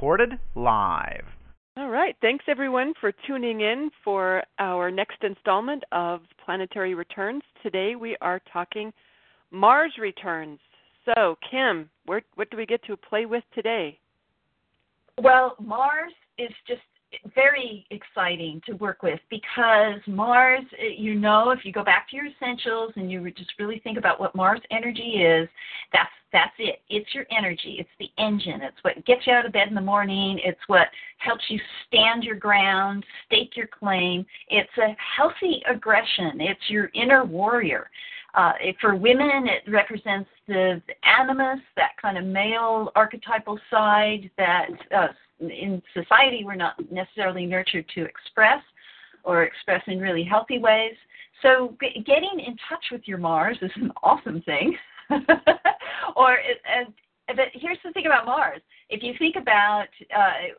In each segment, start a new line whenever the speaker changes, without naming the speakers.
recorded live.
All right. Thanks, everyone, for tuning in for our next installment of Planetary Returns. Today we are talking Mars returns. So, Kim, where, what do we get to play with today?
Well, Mars is just very exciting to work with because Mars, you know, if you go back to your essentials and you just really think about what Mars energy is, that's that's it. It's your energy. It's the engine. It's what gets you out of bed in the morning. It's what helps you stand your ground, stake your claim. It's a healthy aggression. It's your inner warrior. Uh, for women, it represents the, the animus, that kind of male archetypal side that uh, in society we're not necessarily nurtured to express or express in really healthy ways. So g- getting in touch with your Mars is an awesome thing. or and but here's the thing about Mars. If you think about uh,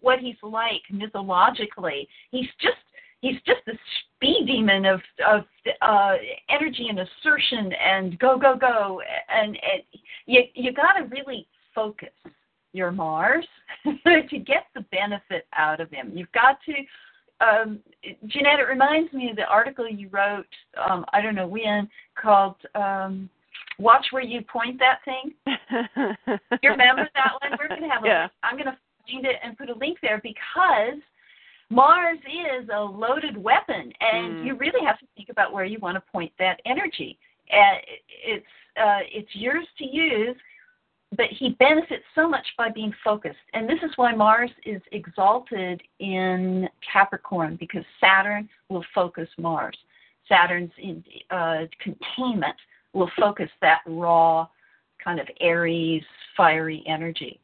what he's like mythologically, he's just he's just the speed demon of of uh, energy and assertion and go go go and, and you you got to really focus your Mars to get the benefit out of him. You've got to. Um, Jeannette, it reminds me of the article you wrote, um, I don't know when, called um, Watch Where You Point That Thing. you remember that one? We're going to have a
yeah.
I'm going to find it and put a link there because Mars is a loaded weapon, and
Mm.
you really have to think about where you want to point that energy. Uh, it's uh, it's yours to use, but he benefits so much by being focused. And this is why Mars is exalted in Capricorn because Saturn will focus Mars. Saturn's in, uh, containment will focus that raw, kind of Aries, fiery energy.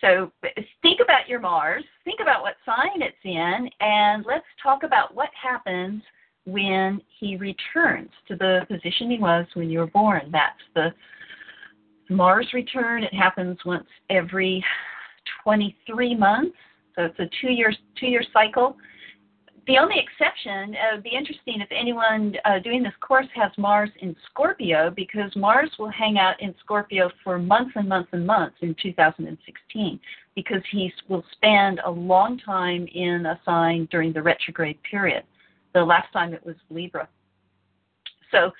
So think about your Mars, think about what sign it's in, and let's talk about what happens when he returns to the position he was when you were born. That's the Mars return. It happens once every 23 months, so it's a two year two year cycle. The only exception uh, would be interesting if anyone uh, doing this course has Mars in Scorpio, because Mars will hang out in Scorpio for months and months and months in 2016, because he will spend a long time in a sign during the retrograde period. The last time it was Libra. So,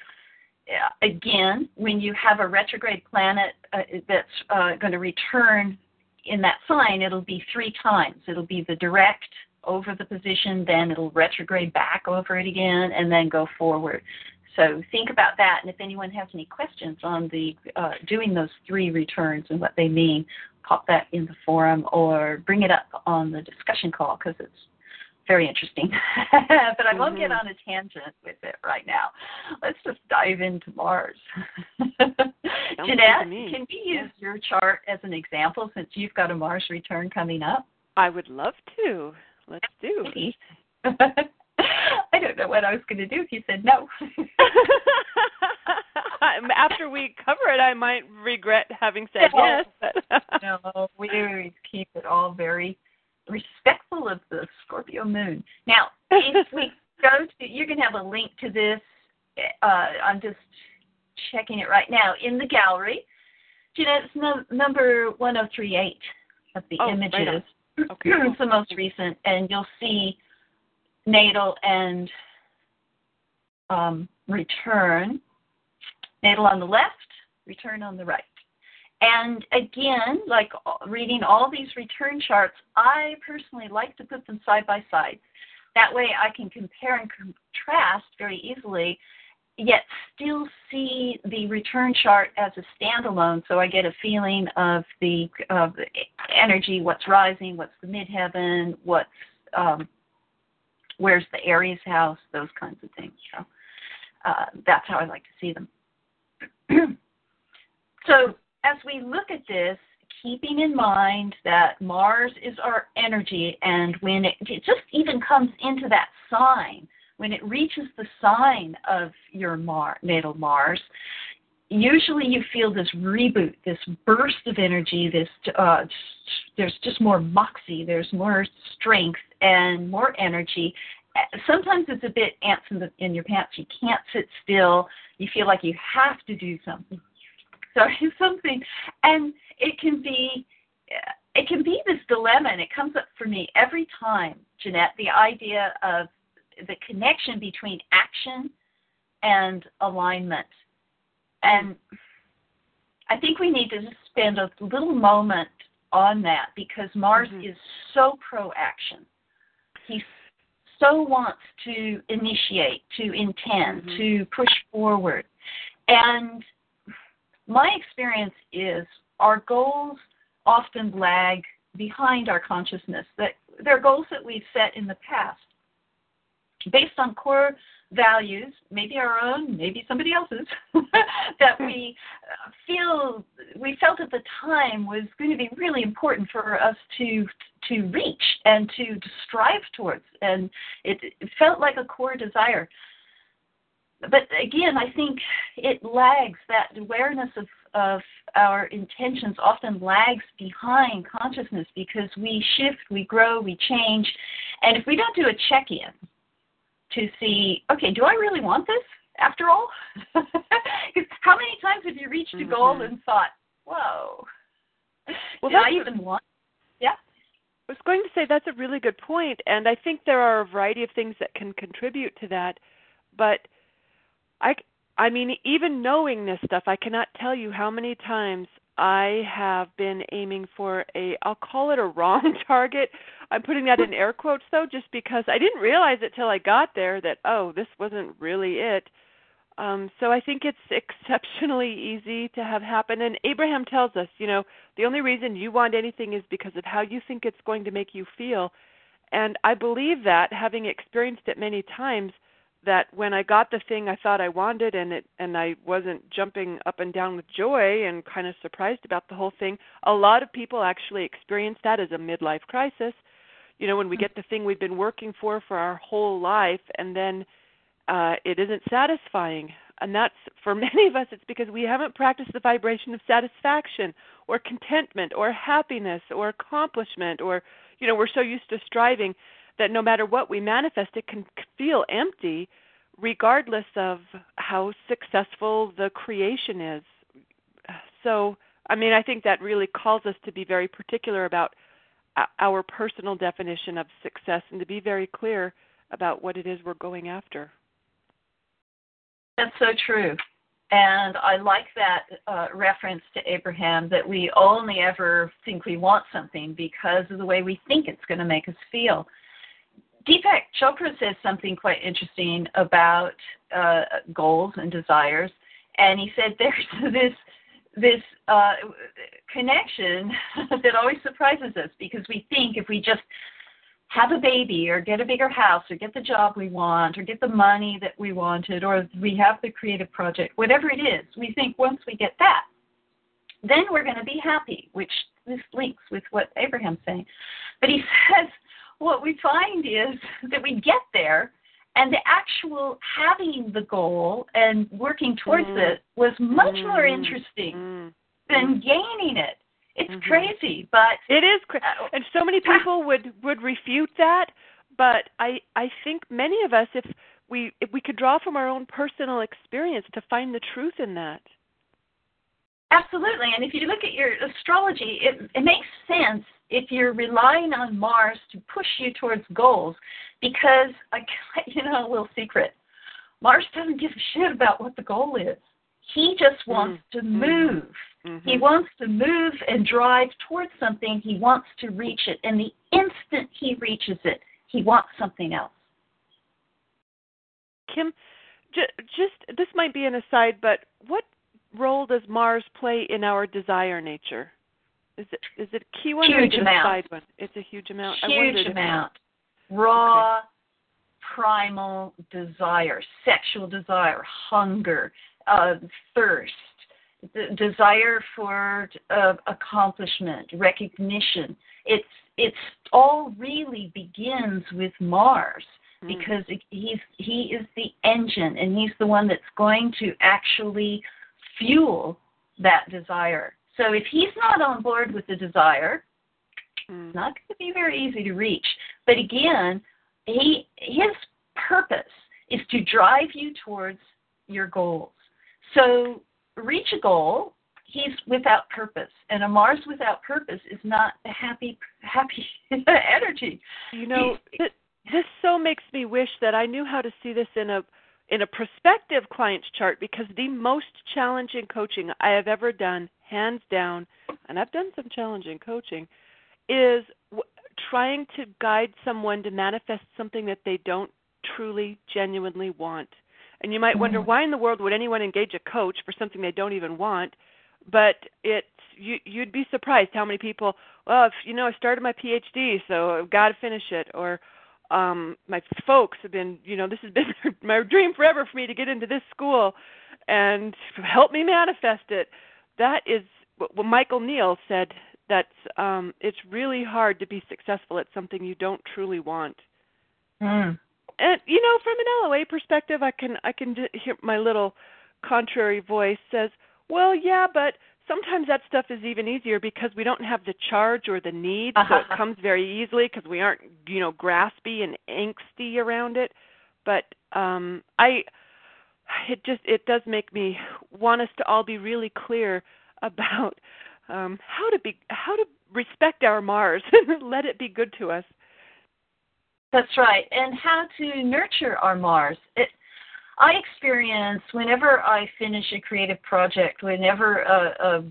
again, when you have a retrograde planet uh, that's uh, going to return in that sign, it'll be three times. It'll be the direct over the position, then it'll retrograde back over it again, and then go forward. So think about that, and if anyone has any questions on the uh, doing those three returns and what they mean, pop that in the forum or bring it up on the discussion call because it's very interesting. but I won't get
Mhm.
on a tangent with it right now. Let's just dive into Mars.
Jeannette,
can we use your chart as an example since you've got a Mars return coming up?
I would love to. Let's do.
I don't know what I was going to do if you said no.
After we cover it, I might regret having said
No.
yes. But
no, we always keep it all very respectful of the Scorpio moon. Now, if we go to, you're going to have a link to this. Uh, I'm just checking it right now in the gallery. You know, it's no, number 1038 of the
Oh, right
images.
on. Okay,
it's the most recent, and you'll see natal and um, return. Natal on the left, return on the right. And again, like reading all these return charts, I personally like to put them side by side. That way I can compare and contrast very easily, yet still see the return chart as a standalone so I get a feeling of the, of the energy, what's rising, what's the midheaven, what's um, where's the Aries house, those kinds of things. So uh, that's how I like to see them. so as we look at this, keeping in mind that Mars is our energy, and when it, it just even comes into that sign, when it reaches the sign of your Mar, natal Mars, usually you feel this reboot, this burst of energy, this uh, there's just more moxie, there's more strength and more energy. Sometimes it's a bit ants in, the, in your pants. You can't sit still. You feel like you have to do something. So something, and it can be it can be this dilemma, and it comes up for me every time, Jeannette, the idea of the connection between action and alignment. And I think we need to just spend a little moment on that because Mars mm-hmm. is so pro action. He so wants to initiate, to intend, mm-hmm. to push forward. And my experience is our goals often lag behind our consciousness. That there are goals that we've set in the past based on core values, maybe our own, maybe somebody else's, that we feel we felt at the time was going to be really important for us to to reach and to, to strive towards, and it, it felt like a core desire. But again, I think it lags that awareness of of our intentions often lags behind consciousness because we shift, we grow, we change, and if we don't do a check in to see, okay, do I really want this after all? how many times have you reached a mm-hmm. goal and thought, whoa, well, did I even want? Yeah.
I was going to say that's a really good point, and I think there are a variety of things that can contribute to that. But I, I mean, even knowing this stuff, I cannot tell you how many times I have been aiming for a, I'll call it a wrong target. I'm putting that in air quotes though, just because I didn't realize it till I got there that, oh, this wasn't really it. Um, so I think it's exceptionally easy to have happen. And Abraham tells us, you know, the only reason you want anything is because of how you think it's going to make you feel. And I believe that, having experienced it many times, that when I got the thing I thought I wanted and it and I wasn't jumping up and down with joy and kind of surprised about the whole thing, a lot of people actually experience that as a midlife crisis. You know, when we get the thing we've been working for for our whole life and then uh it isn't satisfying. And that's for many of us it's because we haven't practiced the vibration of satisfaction or contentment or happiness or accomplishment or you know, we're so used to striving that no matter what we manifest, it can feel empty, regardless of how successful the creation is. So, I mean, I think that really calls us to be very particular about our personal definition of success and to be very clear about what it is we're going after.
That's so true. And I like that uh, reference to Abraham that we only ever think we want something because of the way we think it's going to make us feel. Deepak Chopra says something quite interesting about uh, goals and desires, and he said there's this this uh, connection that always surprises us because we think if we just have a baby or get a bigger house or get the job we want or get the money that we wanted or we have the creative project, whatever it is, we think once we get that, then we're going to be happy, which this links with what Abraham's saying. But he says what we find is that we get there and the actual having the goal and working towards mm. it was much mm. more interesting mm. than gaining it. It's mm-hmm. crazy, but
it is, cra- uh, and so many people would would refute that. But I I think many of us, if we if we could draw from our own personal experience to find the truth in that.
Absolutely, and if you look at your astrology, it it makes sense if you're relying on Mars to push you towards goals, because I, you know, a little secret, Mars doesn't give a shit about what the goal is. He just wants mm-hmm. to move. Mm-hmm. He wants to move and drive towards something. He wants to reach it. And the instant he reaches it, he wants something else.
Kim, just this might be an aside, but what role does Mars play in our desire nature? Is it is it a key one
huge
or
amount.
side one? It's a huge amount.
Huge amount. Raw, okay. primal desire, sexual desire, hunger, uh, thirst, the desire for uh, accomplishment, recognition. It's it's all really begins with Mars mm. because he's he is the engine and he's the one that's going to actually fuel that desire. So if he's not on board with the desire, mm. it's not going to be very easy to reach. But again, he his purpose is to drive you towards your goals. So reach a goal. he's without purpose, and a Mars without purpose is not a happy, happy energy.
You know, this, this so makes me wish that I knew how to see this in a in a prospective client's chart because the most challenging coaching I have ever done, hands down, and I've done some challenging coaching, is w- trying to guide someone to manifest something that they don't truly, genuinely want. And you might wonder
Mm-hmm.
why in the world would anyone engage a coach for something they don't even want? But it's you, you'd be surprised how many people. Well, if you know, I started my PhD, so I've got to finish it, or um my folks have been you know this has been my dream forever for me to get into this school and help me manifest it that is what Michael Neill said that um it's really hard to be successful at something you don't truly want.
Mm.
and you know from an LOA perspective I can I can hear my little contrary voice says well yeah but sometimes that stuff is even easier because we don't have the charge or the need so it comes very easily because we aren't you know graspy and angsty around it. But um I it just it does make me want us to all be really clear about um how to be how to respect our Mars and let it be good to us
That's right. And how to nurture our Mars. It, I experience whenever I finish a creative project, whenever a, a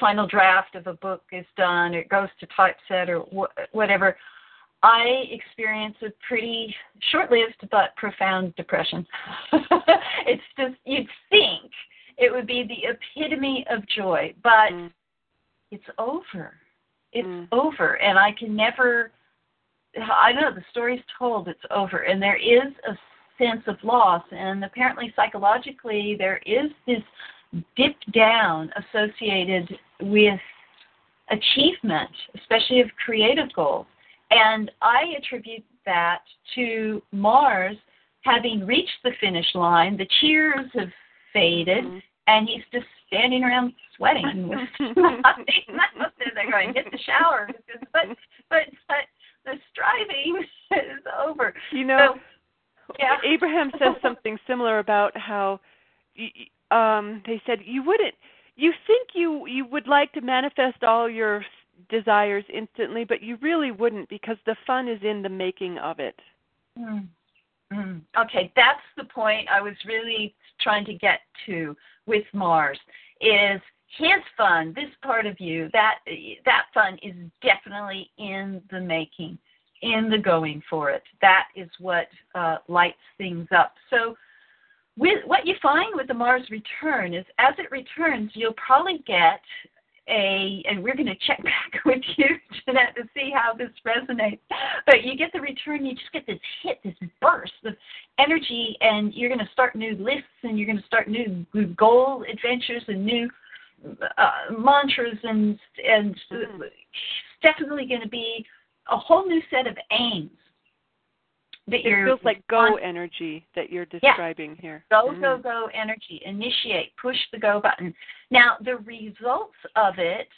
final draft of a book is done, it goes to typeset or wh- whatever, I experience a pretty short lived but profound depression. it's just, you'd think it would be the epitome of joy, but
Mm.
it's over. It's
Mm.
over. And I can never I know the story's told, it's over. And there is a sense of loss. And apparently, psychologically, there is this dip down associated with achievement, especially of creative goals. And I attribute that to Mars having reached the finish line. The cheers have faded,
Mhm.
and he's just standing around sweating with nothing. They're going hit the shower, but but but the striving is over.
You know,
So, yeah.
Abraham says something similar about how um they said you wouldn't you think you you would like to manifest all your desires instantly but you really wouldn't because the fun is in the making of it.
Mm. Okay, that's the point I was really trying to get to with Mars is his fun, this part of you, that that fun is definitely in the making, in the going for it. That is what uh, lights things up. So, with what you find with the Mars return is, as it returns, you'll probably get a, and we're going to check back with you, Jeannette, to see how this resonates. But you get the return, you just get this hit, this burst of energy, and you're going to start new lists, and you're going to start new goal adventures and new uh, mantras, and and
Mhm.
it's definitely going to be a whole new set of aims. That
It feels like go energy that you're describing here.
Go,
Mhm.
go, go energy. Initiate. Push the go button. Now, the results of it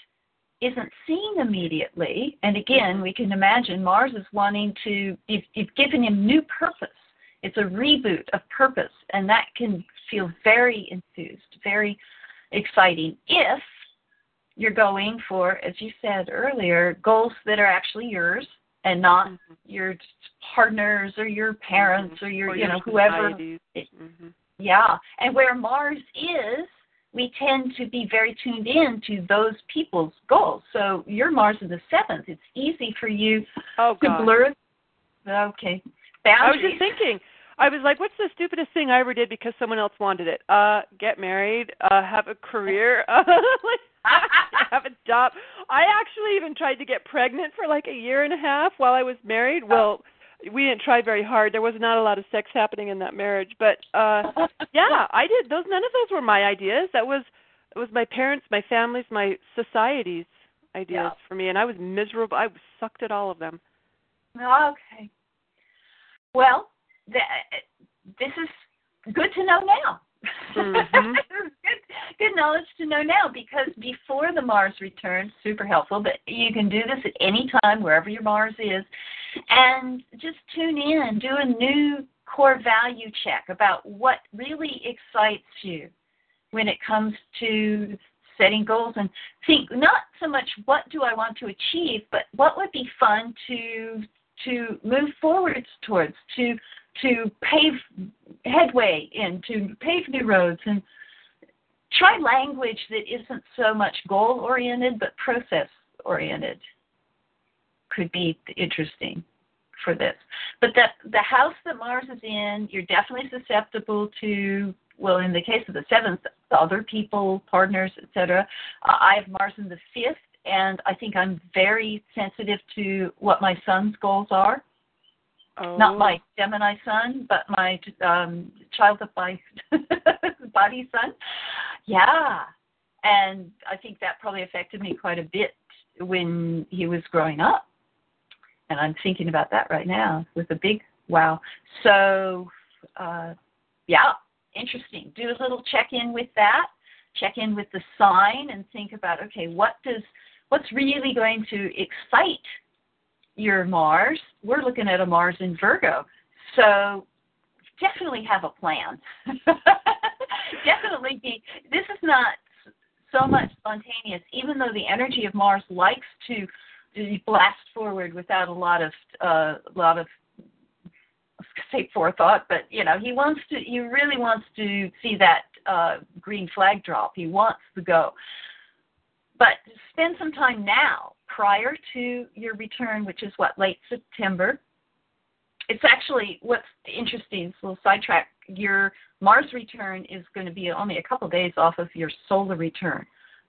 isn't seen immediately. And again, we can imagine Mars is wanting to, you've, you've given him new purpose. It's a reboot of purpose. And that can feel very enthused, very exciting if you're going for, as you said earlier, goals that are actually yours and not
Mhm.
your partners or your parents or your,
Or
you know,
your
whoever
societies.
it-
Mhm.
yeah, and where Mars is, we tend to be very tuned in to those people's goals. So your Mars is the seventh. It's easy for you
Oh
to blur. Okay,
I was just thinking. I was like, "What's the stupidest thing I ever did because someone else wanted it? Uh, get married, uh, have a career, uh, like, have a job. I actually even tried to get pregnant for like a year and a half while I was married. Well, we didn't try very hard. There was not a lot of sex happening in that marriage, but uh, yeah, I did. Those none of those were my ideas. That was it was my parents, my family's, my society's ideas
Yeah.
for me, and I was miserable. I sucked at all of them.
Okay. Well, th- this is good to know now.
Mhm.
good, good knowledge to know now because before the Mars return, super helpful. But you can do this at any time, wherever your Mars is, and just tune in, do a new core value check about what really excites you when it comes to setting goals and think not so much what do I want to achieve, but what would be fun to to move forwards towards, to to pave headway in, to pave new roads and try language that isn't so much goal oriented but process oriented could be interesting for this. But the the house that Mars is in, you're definitely susceptible to well, in the case of the seventh, the other people, partners, etc. Uh, I have Mars in the fifth, and I think I'm very sensitive to what my son's goals are.
Oh.
Not my Gemini son, but my um, child of my body son. Yeah, and I think that probably affected me quite a bit when he was growing up. And I'm thinking about that right now with a big wow. So, uh, yeah, interesting. Do a little check in with that. Check in with the sign and think about okay, what does what's really going to excite your Mars? We're looking at a Mars in Virgo, so definitely have a plan. definitely be. This is not so much spontaneous, even though the energy of Mars likes to blast forward without a lot of a uh, lot of say forethought, but you know he wants to. He really wants to see that uh, green flag drop. He wants to go, but spend some time now prior to your return, which is what late September. It's actually what's interesting. So sidetrack. Your Mars return is going to be only a couple of days off of your solar return.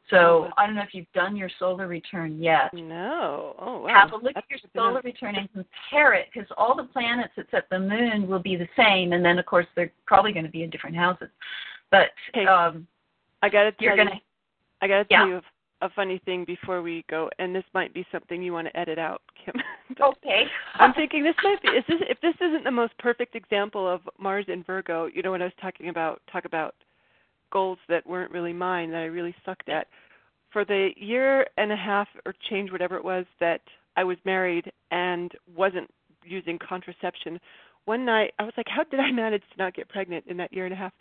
So oh, I don't know if you've done your solar return yet.
No. Oh wow.
Have a look That's at your solar return and compare it because all the planets except the moon will be the same, and then of course they're probably going to be in different houses. But
okay.
um,
I got to
tell
gonna,
you,
I got to
yeah.
tell you a, funny thing before we go, and this might be something you want to edit out, Kim.
okay.
I'm thinking this might be is this if this isn't the most perfect example of Mars in Virgo. You know what I was talking about? Talk about goals that weren't really mine that I really sucked at. For the year and a half or change, whatever it was, that I was married and wasn't using contraception, one night I was like, how did I manage to not get pregnant in that year and a half?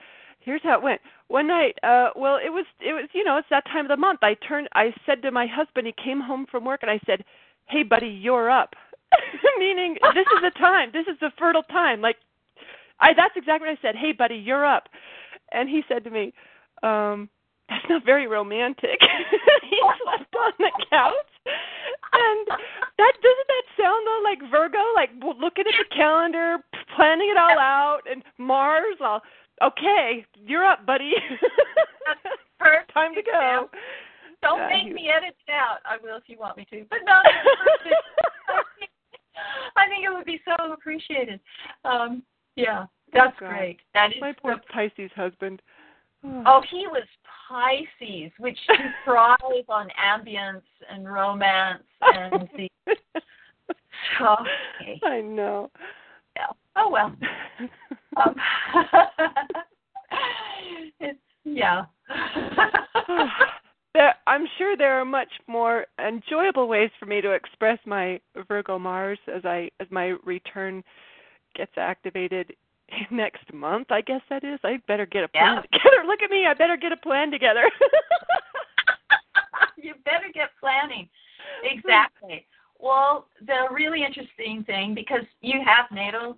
Here's how it went. One night, uh, well, it was, it was, you know, it's that time of the month. I turned, I said to my husband, he came home from work, and I said, "Hey, buddy, you're up," meaning this is the time, this is the fertile time. Like, I, that's exactly what I said. Hey, buddy, you're up, and he said to me, um, "That's not very romantic." he slept on the couch and that doesn't that sound though like Virgo, like looking at the calendar, planning it all out, and Mars. All okay, you're up, buddy. Time to go.
Don't
uh,
make me edit it out. I will if you want me to, but no. I think it would be so appreciated. Um, yeah, that's
oh,
great. That is
my poor Pisces husband.
Oh, he was Pisces, which thrive on ambience and romance and the. Oh, okay.
I know.
Yeah. Oh well. Um, it's yeah.
there, I'm sure there are much more enjoyable ways for me to express my Virgo Mars as I as my return gets activated next month. I guess that is. I better get a plan
yeah.
together. Look at me. I better get a plan together.
you better get planning. Exactly. Well, the really interesting thing because you have natal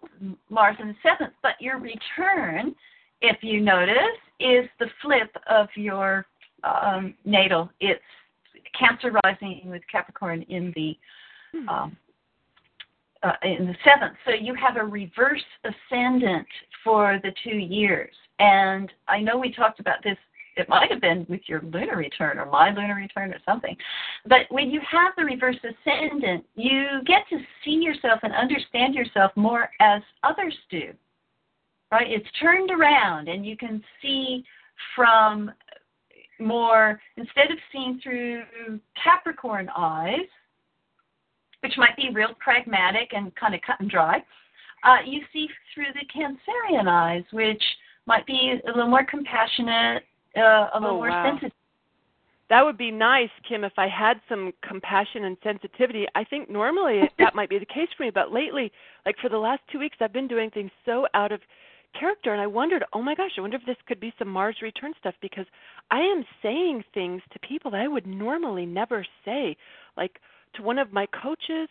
Mars in the seventh, but your return, if you notice, is the flip of your um, natal. It's Cancer rising with Capricorn in the
hmm.
um, uh, in the seventh. So you have a reverse ascendant for the two years. And I know we talked about this. It might have been with your lunar return or my lunar return or something. But when you have the reverse ascendant, you get to see yourself and understand yourself more as others do. Right? It's turned around and you can see from more, instead of seeing through Capricorn eyes, which might be real pragmatic and kind of cut and dry, uh, you see through the Cancerian eyes, which might be a little more compassionate, uh, a little
oh,
more
wow.
sensitive.
That would be nice, Kim, if I had some compassion and sensitivity. I think normally that might be the case for me, but lately, like for the last two weeks, I've been doing things so out of character, and I wondered, oh my gosh, I wonder if this could be some Mars return stuff because I am saying things to people that I would normally never say. Like to one of my coaches,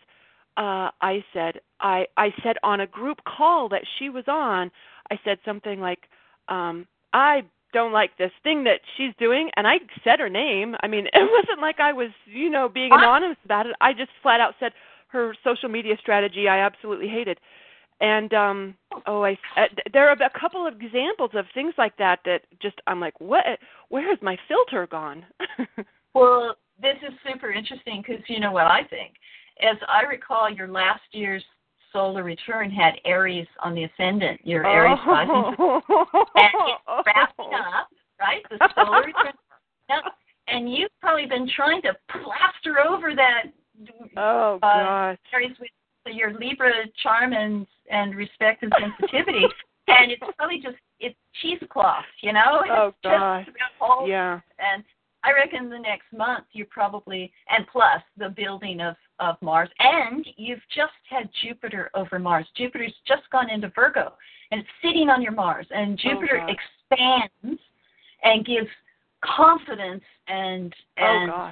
uh I said I I said on a group call that she was on, I said something like um I don't like this thing that she's doing and I said her name. I mean, it wasn't like I was, you know, being anonymous about it. I just flat out said her social media strategy I absolutely hated. And um oh, I uh, there are a couple of examples of things like that that just I'm like, what where has my filter gone?
well, this is super interesting cuz you know what I think as I recall, your last year's solar return had Aries on the ascendant. Your Aries oh. rising, and it's wrapping up, right? The solar return, and you've probably been trying to plaster over that.
Oh
uh,
gosh.
Aries with your Libra charm and and respect and sensitivity, and it's probably just it's cheesecloth, you know.
Oh
it's
gosh. Yeah.
And I reckon the next month you probably and plus the building of of Mars and you've just had Jupiter over Mars. Jupiter's just gone into Virgo and it's sitting on your Mars and
Oh,
Jupiter
gosh.
expands and gives confidence and oh, and
oh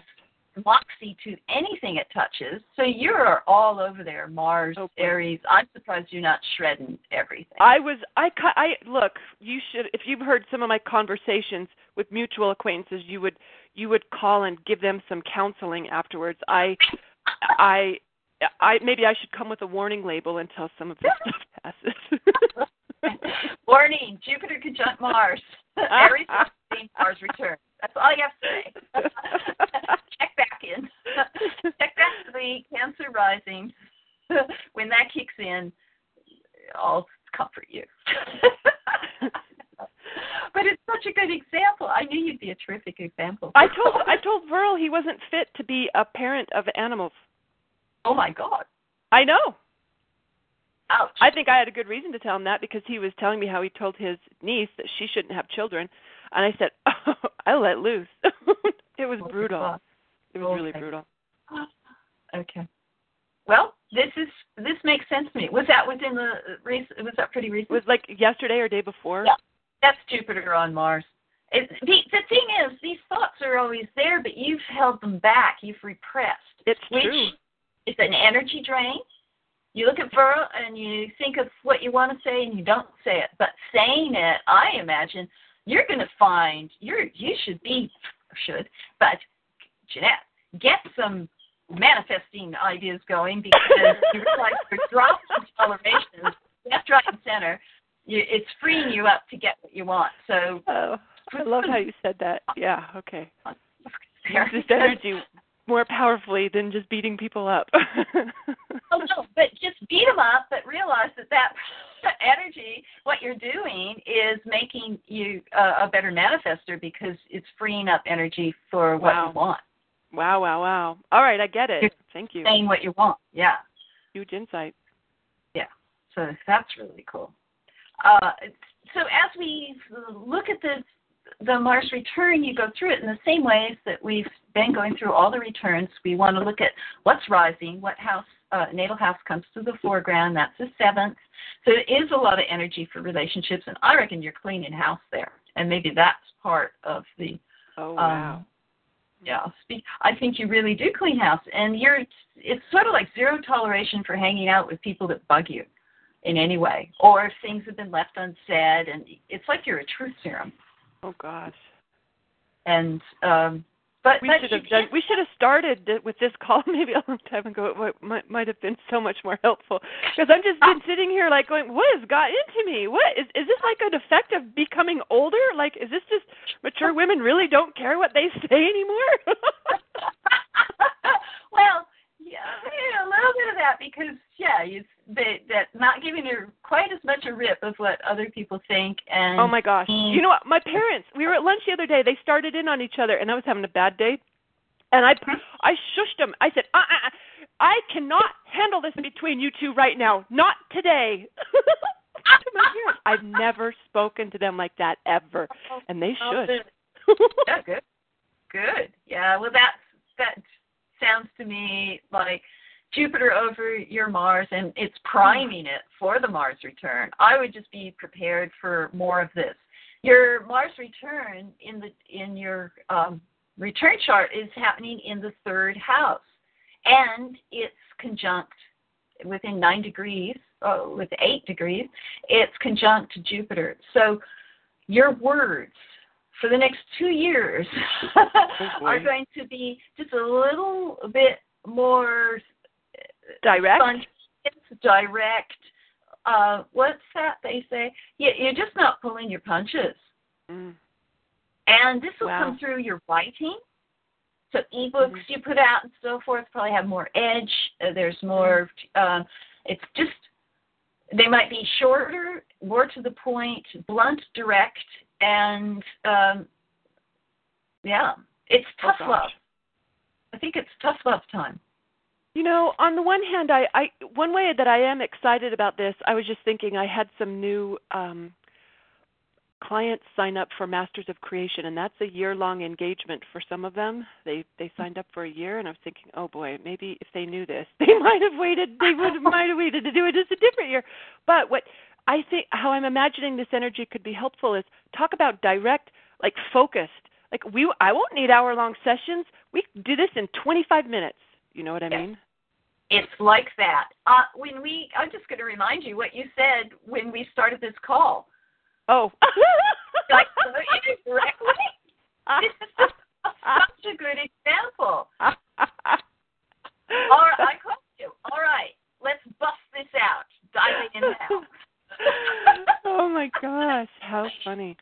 moxie to anything it touches. So you're all over there, Mars,
Oh.
Aries. I'm surprised you're not shredding everything.
I was I I look, you should if you've heard some of my conversations with mutual acquaintances, you would you would call and give them some counseling afterwards. I I I maybe I should come with a warning label until some of this stuff passes.
Warning: Jupiter conjunct Mars. Aries Mars return. That's all you have to say. Check back in. Check back to the Cancer rising. when that kicks in, I'll comfort you. But it's such a good example. I knew you'd be a terrific example.
I told I told Verl he wasn't fit to be a parent of animals.
Oh my God!
I know.
Ouch!
I think I had a good reason to tell him that because he was telling me how he told his niece that she shouldn't have children, and I said, oh, "I let loose." it was oh, brutal. It was really
Okay.
brutal.
Okay. Well, this is this makes sense to me. Was that within the uh, recent? Was that pretty
It
recent?
was like yesterday or day before.
Yeah. That's Jupiter on Mars. It, the, the thing is, these thoughts are always there, but you've held them back. You've repressed.
It's
which
true.
is an energy drain. You look at Virgo and you think of what you want to say and you don't say it. But saying it, I imagine you're going to find you're you should be should, but Jeannette, get some manifesting ideas going because you realize your drops in toleration left, right, and center. You, it's freeing you up to get what you want. So
Oh, I love how you said that. Yeah. Okay. Use this energy more powerfully than just beating people up.
Oh no, but just beat them up, but realize that that energy, what you're doing, is making you a, a better manifester because it's freeing up energy for what
Wow.
you want,
wow, wow, wow. All right, I get it.
You're
Thank you.
saying what you want. Yeah,
Huge insight. Yeah.
So that's really cool. Uh, so as we look at the the Mars return, you go through it in the same ways that we've been going through all the returns. We want to look at what's rising, what house, uh, natal house comes to the foreground. That's the seventh. So it is a lot of energy for relationships, and I reckon you're cleaning house there, and maybe that's part of the.
Oh
Um,
wow.
yeah, speak. I think you really do clean house, and you're. It's sort of like zero toleration for hanging out with people that bug you, in any way, or if things have been left unsaid, and it's like you're a truth serum.
oh gosh.
And um, but
We
but
should have done. We should have started with this call maybe a long time ago. It might might, have been so much more helpful because I've just been sitting here like going, "What has got into me? What is is this like an effect of becoming older? Like, is this just mature women really don't care what they say anymore?"
well, yeah, yeah, a little bit of that because yeah, you they, that not giving her quite as much a rip of what other people think and
Oh my gosh. You know what? My parents, we were at lunch the other day. They started in on each other and I was having a bad day. And I I shushed them. I said, uh, uh, uh, I cannot handle this between you two right now. Not today. to my parents. I've never spoken to them like that ever. And they
Oh,
should.
yeah, good, good. Yeah, well, that's that sounds to me like Jupiter over your Mars, and it's priming it for the Mars return. I would just be prepared for more of this. Your Mars return in the in your um, return chart is happening in the third house, and it's conjunct within nine degrees, oh, with eight degrees, it's conjunct to Jupiter. So your words for the next two years are going to be just a little bit more
Direct?
spontaneous, direct. Uh, what's that they say? Yeah, you're just not pulling your punches.
Mm.
And this will
Wow.
come through your writing. So ebooks
Mhm.
you put out and so forth probably have more edge. Uh, there's more. Um, it's just they might be shorter, more to the point, blunt, direct, and um, yeah, it's
Oh,
tough
gosh.
love. I think it's tough love time.
You know, on the one hand, I, I one way that I am excited about this, I was just thinking I had some new um clients sign up for Masters of Creation and that's a year-long engagement for some of them. They they signed up for a year and I was thinking, "Oh boy, maybe if they knew this, they might have waited they would have might have waited to do it just a different year." But what I think how I'm imagining this energy could be helpful is talk about direct like focused. Like we I won't need hour-long sessions. We do this in 25 minutes. You know what I
Yes.
mean?
It's like that. Uh, when we, I'm just going to remind you what you said when we started this call.
Oh.
Like indirectly, this is just such a good example. All right, I called you. All right, let's bust this out. Diving in now.
oh my gosh, how funny.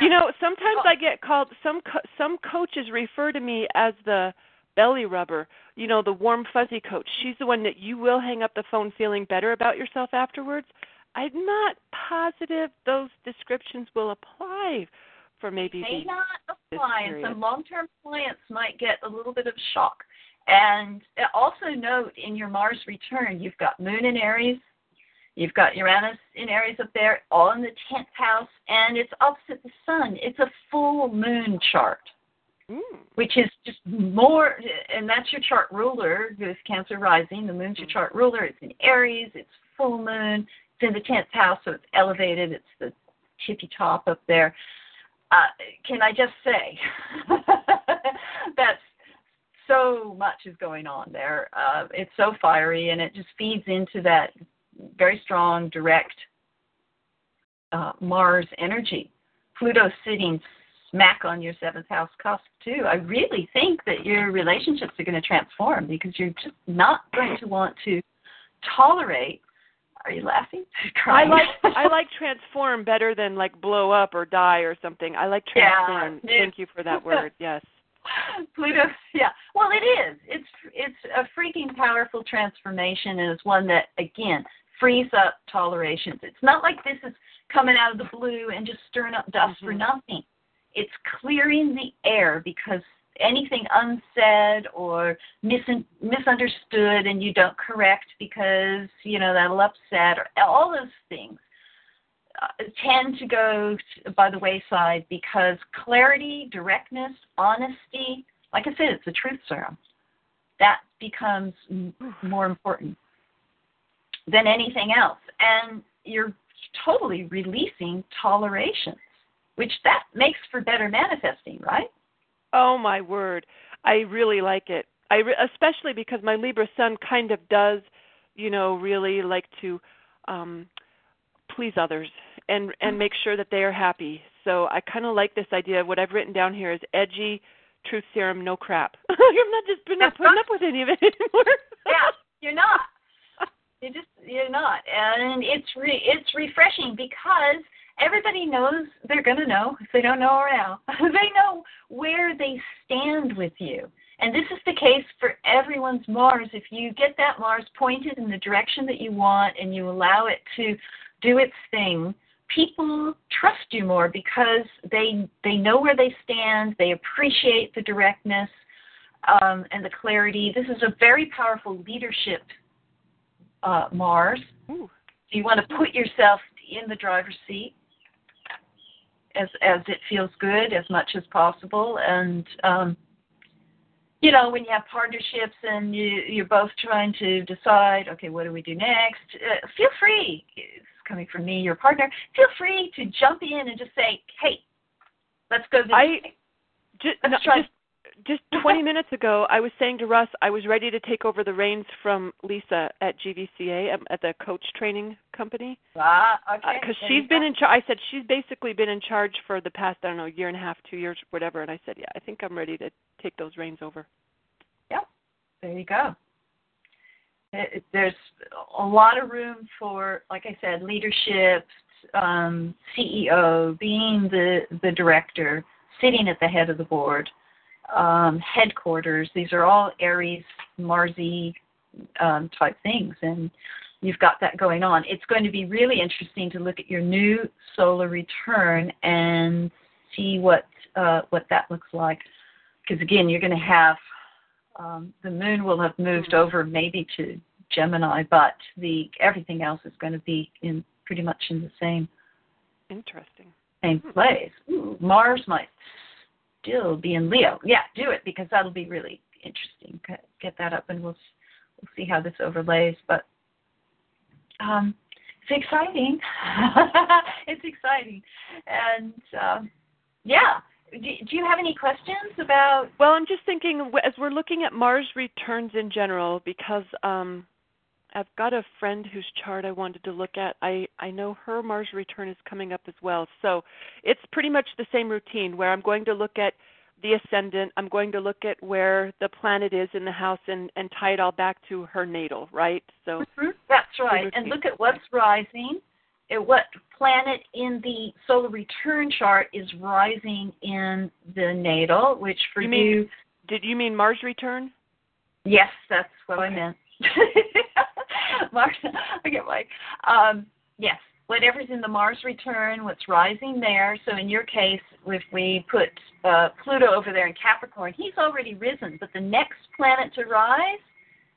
You know, sometimes I get called some co- some coaches refer to me as the belly rubber, you know, the warm fuzzy coat. She's the one that you will hang up the phone feeling better about yourself afterwards. I'm not positive those descriptions will apply for maybe
may
the
not apply, and some long-term clients might get a little bit of shock. And uh, also note in your Mars return, you've got Moon in Aries, you've got Uranus in Aries up there, all in the tenth house, and it's opposite the Sun. It's a full Moon chart,
Mm.
which is just more, and that's your chart ruler. With Cancer rising, the Moon's your chart ruler. It's in Aries. It's full Moon. It's in the tenth house, so it's elevated. It's the tippy top up there. Uh, can I just say that's so much is going on there. Uh, it's so fiery, and it just feeds into that very strong, direct uh, Mars energy. Pluto sitting smack on your seventh house cusp too. I really think that your relationships are going to transform because you're just not going to want to tolerate. Are you laughing?
I like I like transform better than like blow up or die or something. I like transform.
yeah.
Thank you for that word. Yes.
Pluto, yeah. Well, it is. It's it's a freaking powerful transformation, and it's one that again frees up tolerations. It's not like this is coming out of the blue and just stirring up dust for
Mhm.
nothing. It's clearing the air because anything unsaid or mis- misunderstood and you don't correct because you know that'll upset or all those things uh, tend to go by the wayside because clarity, directness, honesty, like I said, it's a truth serum. That becomes m- more important than anything else. And you're totally releasing tolerations, which that makes for better manifesting, right?
Oh my word. I really like it. I re- especially because my Libra sun kind of does, you know, really like to um please others and and make sure that they are happy. So I kind of like this idea. What I've written down here is edgy, truth serum, no crap. I'm not just not
That's
putting up with any of it anymore.
yeah, you're not. You just you're not, and it's re, it's refreshing because everybody knows they're going to know if they don't know now. they know where they stand with you, and this is the case for everyone's Mars. If you get that Mars pointed in the direction that you want, and you allow it to do its thing, people trust you more because they they know where they stand. They appreciate the directness um, and the clarity. This is a very powerful leadership uh, Mars.
Ooh.
So you want to put yourself in the driver's seat as as it feels good as much as possible, and um, you know when you have partnerships and you you're both trying to decide, okay, what do we do next? Uh, feel free. It's coming from me, your partner. Feel free to jump in and just say, hey, let's go this
I-
way.
Just, no, just just 20 minutes ago, I was saying to Russ, I was ready to take over the reins from Lisa at GVCA at, at the coach training company.
Ah, okay.
Because
There
she's been
go.
in charge. I said she's basically been in charge for the past I don't know year and a half, two years, whatever. And I said, yeah, I think I'm ready to take those reins over. Yep.
There you go. It- There's a lot of room for, like I said, leadership, um, CEO, being the the director, sitting at the head of the board, um, headquarters. These are all Aries, Marsy um, type things, and you've got that going on. It's going to be really interesting to look at your new solar return and see what uh, what that looks like. Because again, you're going to have um, the moon will have moved
Mhm.
over maybe to Gemini, but the everything else is going to be in pretty much in the same
Interesting.
same
Hmm.
place. Ooh, Mars might still be in Leo. Yeah, do it because that'll be really interesting. Get- that up, and we'll we'll see how this overlays. But um, it's exciting. it's exciting, and um, yeah. Do, do you have any questions about?
Well, I'm just thinking as we're looking at Mars returns in general, because um, I've got a friend whose chart I wanted to look at. I I know her Mars return is coming up as well, so it's pretty much the same routine where I'm going to look at the ascendant. I'm going to look at where the planet is in the house and and tie it all back to her natal, right? So
Mhm, That's right. And look at what's rising. At what planet in the solar return chart is rising in the natal, which for
You
you,
did you mean Mars return?
yes, that's what I meant. Mars, I get my, um, yes, whatever's in the Mars return, what's rising there. So in your case, if we put uh, Pluto over there in Capricorn, he's already risen, but the next planet to rise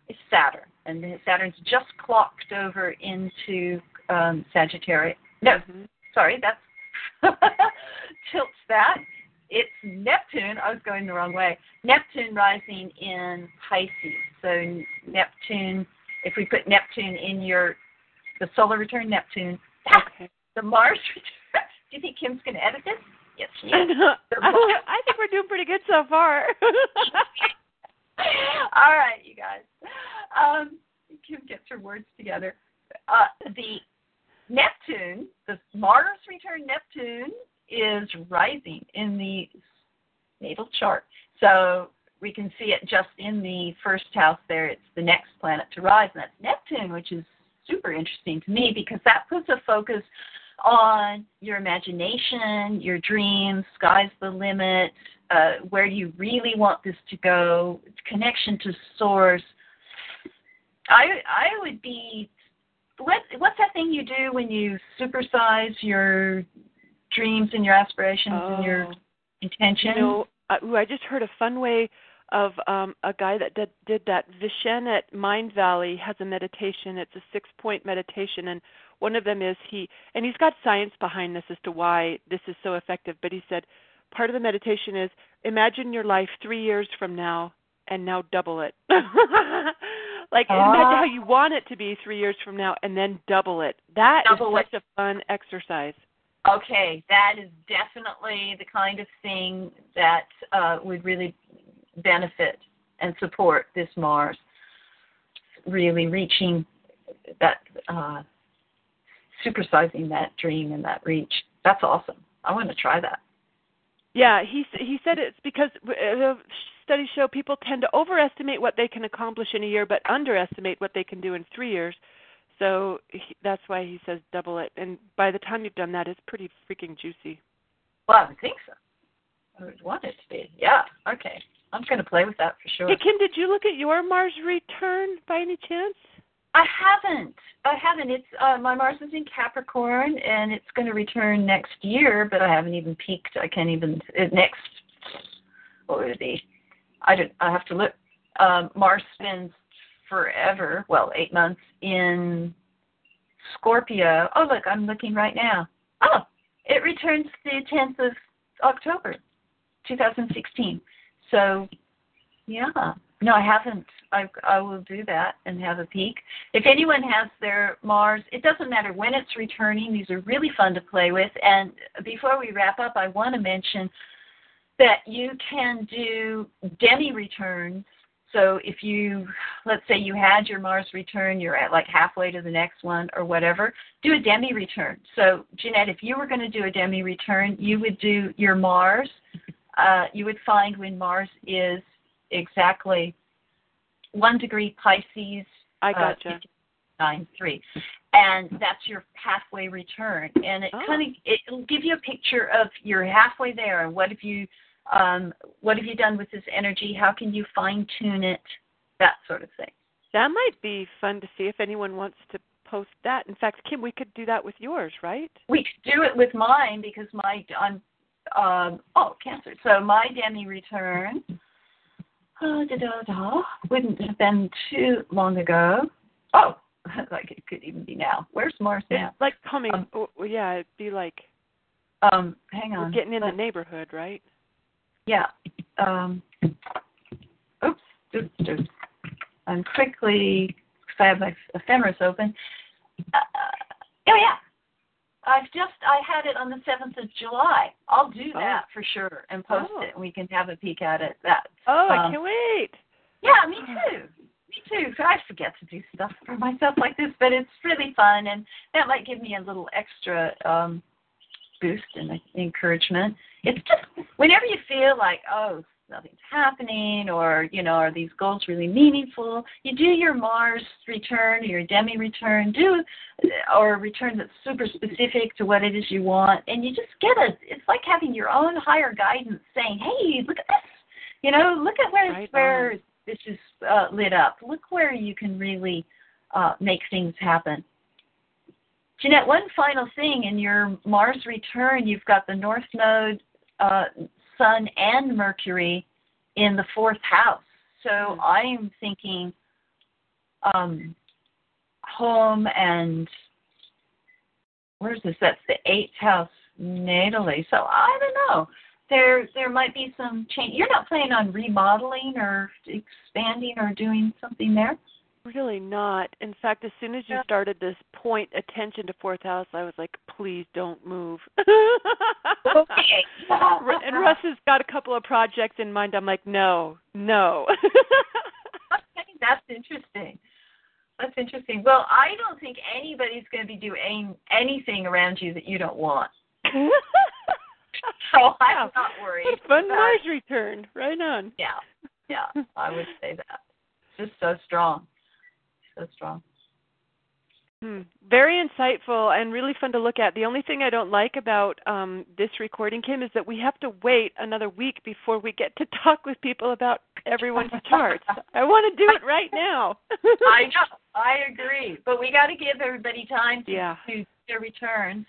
is Saturn, and Saturn's just clocked over into um, Sagittarius. No,
Mhm.
sorry, that's tilts that. It's Neptune. I was going the wrong way. Neptune rising in Pisces. So Neptune, if we put Neptune in your the solar return Neptune,
Okay.
the Mars return. Do you think Kim's going to edit this? Yes, she
I
is.
I think we're doing pretty good so far.
All right, you guys. Um, Kim gets her words together. Uh, the Neptune, the Mars return Neptune, is rising in the natal chart. So we can see it just in the first house there. It's the next planet to rise, and that's Neptune, which is super interesting to me because that puts a focus on your imagination, your dreams, sky's the limit, uh, where do you really want this to go, connection to source. I I would be what what's that thing you do when you supersize your dreams and your aspirations and your
Oh.
intentions?
You know, uh, ooh, I just heard a fun way of um, a guy that did, did that. Vishen at Mindvalley has a meditation. It's a six-point meditation, and one of them is he, and he's got science behind this as to why this is so effective. But he said part of the meditation is imagine your life three years from now, and now double it. like imagine
Ah.
how you want it to be three years from now, and then double it. That is
Double it.
such a fun exercise.
Okay, that is definitely the kind of thing that uh, would really benefit and support this Mars. Really reaching that, uh, supersizing that dream and that reach. That's awesome. I want to try that.
Yeah, he he said it's because uh, studies show people tend to overestimate what they can accomplish in a year, but underestimate what they can do in three years. So he, that's why he says double it. And by the time you've done that, it's pretty freaking juicy.
Well, I would think so. I would want it to be. Yeah. Okay. I'm going to play with that for sure.
Hey Kim, did you look at your Mars return by any chance?
I haven't. I haven't. It's uh, my Mars is in Capricorn, and it's going to return next year. But I haven't even peeked. I can't even it, next. What would it be? I don't. I have to look. Um, Mars spends forever. Well, eight months in Scorpio. Oh, look, I'm looking right now. Oh, it returns the 10th of October, 2016. So, yeah. No, I haven't. I I will do that and have a peek. If anyone has their Mars, it doesn't matter when it's returning. These are really fun to play with. And before we wrap up, I want to mention that you can do demi returns. So if you, let's say you had your Mars return, you're at like halfway to the next one or whatever, do a demi return. So Jeannette, if you were going to do a demi return, you would do your Mars. Uh, you would find when Mars is exactly one degree Pisces.
I uh, gotcha. Uh,
nine three, and that's your halfway return. And it oh. kind of it'll give you a picture of you're halfway there, and what have you um, what have you done with this energy? How can you fine tune it? That sort of thing.
That might be fun to see if anyone wants to post that. In fact, Kim, we could do that with yours, right?
We could do it with mine because my I'm um, oh cancer. So my demi return uh, da, da, da, wouldn't have been too long ago. Oh, like it could even be now. Where's Mars now?
It's like coming. Um, oh, yeah, it'd be like.
Um, hang on.
We're getting in the neighborhood, right?
Yeah. Um, oops, oops, oops. I'm quickly, because I have my ephemeris open. Uh, oh yeah, I've just I had it on the seventh of July. I'll do oh. that for sure and post oh. it, and we can have a peek at it. That.
Oh, um, I can't wait.
Yeah, me too. Me too. I forget to do stuff for myself like this, but it's really fun, and that might give me a little extra um boost and encouragement. It's just whenever you feel like, oh, nothing's happening or you know are these goals really meaningful you do your mars return or your demi return do or a return that's super specific to what it is you want and you just get a it's like having your own higher guidance saying hey look at this you know look at where right where this is uh, lit up. Look where you can really uh, make things happen Jeannette, one final thing in your Mars return, you've got the North Node uh, Sun and Mercury in the fourth house. So. I'm thinking um, home and where's this? That's the eighth house natally. So I don't know. There there might be some change. You're not planning on remodeling or expanding or doing something there?
Really not. In fact, as soon as you started this point attention to fourth house, I was like, please don't move.
okay.
and Russ has got a couple of projects in mind. I'm like, no, no.
okay, that's interesting. That's interesting. Well, I don't think anybody's going to be doing anything around you that you don't want. so I'm not worried.
Fun Mars return. Right on.
Yeah. Yeah. I would say that. Just so strong so strong.
Hmm. Very insightful and really fun to look at. The only thing I don't like about um, this recording, Kim, is that we have to wait another week before we get to talk with people about everyone's charts. I want to do it right now.
I know. I agree. But we got to give everybody time to,
yeah.
to their returns.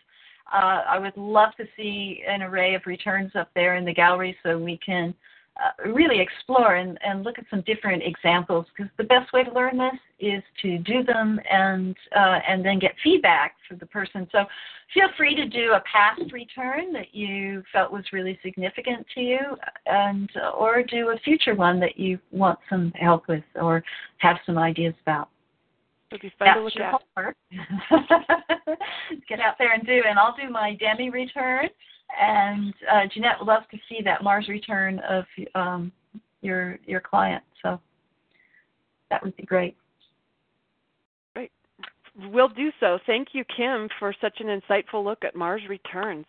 Uh, I would love to see an array of returns up there in the gallery so we can uh, really explore and, and look at some different examples because the best way to learn this is to do them and uh, and then get feedback for the person. So feel free to do a past return that you felt was really significant to you, and or do a future one that you want some help with or have some ideas about.
It'll be fun
That's
to look at.
Homework. Get out there and do, and I'll do my demi return and uh, Jeannette would love to see that Mars return of um, your your client. So that would be great.
Great. We'll do so. Thank you, Kim, for such an insightful look at Mars returns.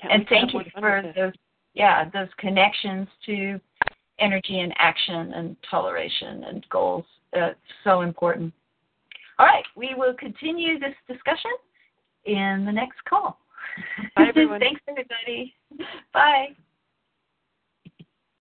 Can't and thank you for those yeah those connections to energy and action and toleration and goals. Uh, so important. All right, we will continue this discussion in the next call.
Bye, everyone.
Thanks, everybody. Bye.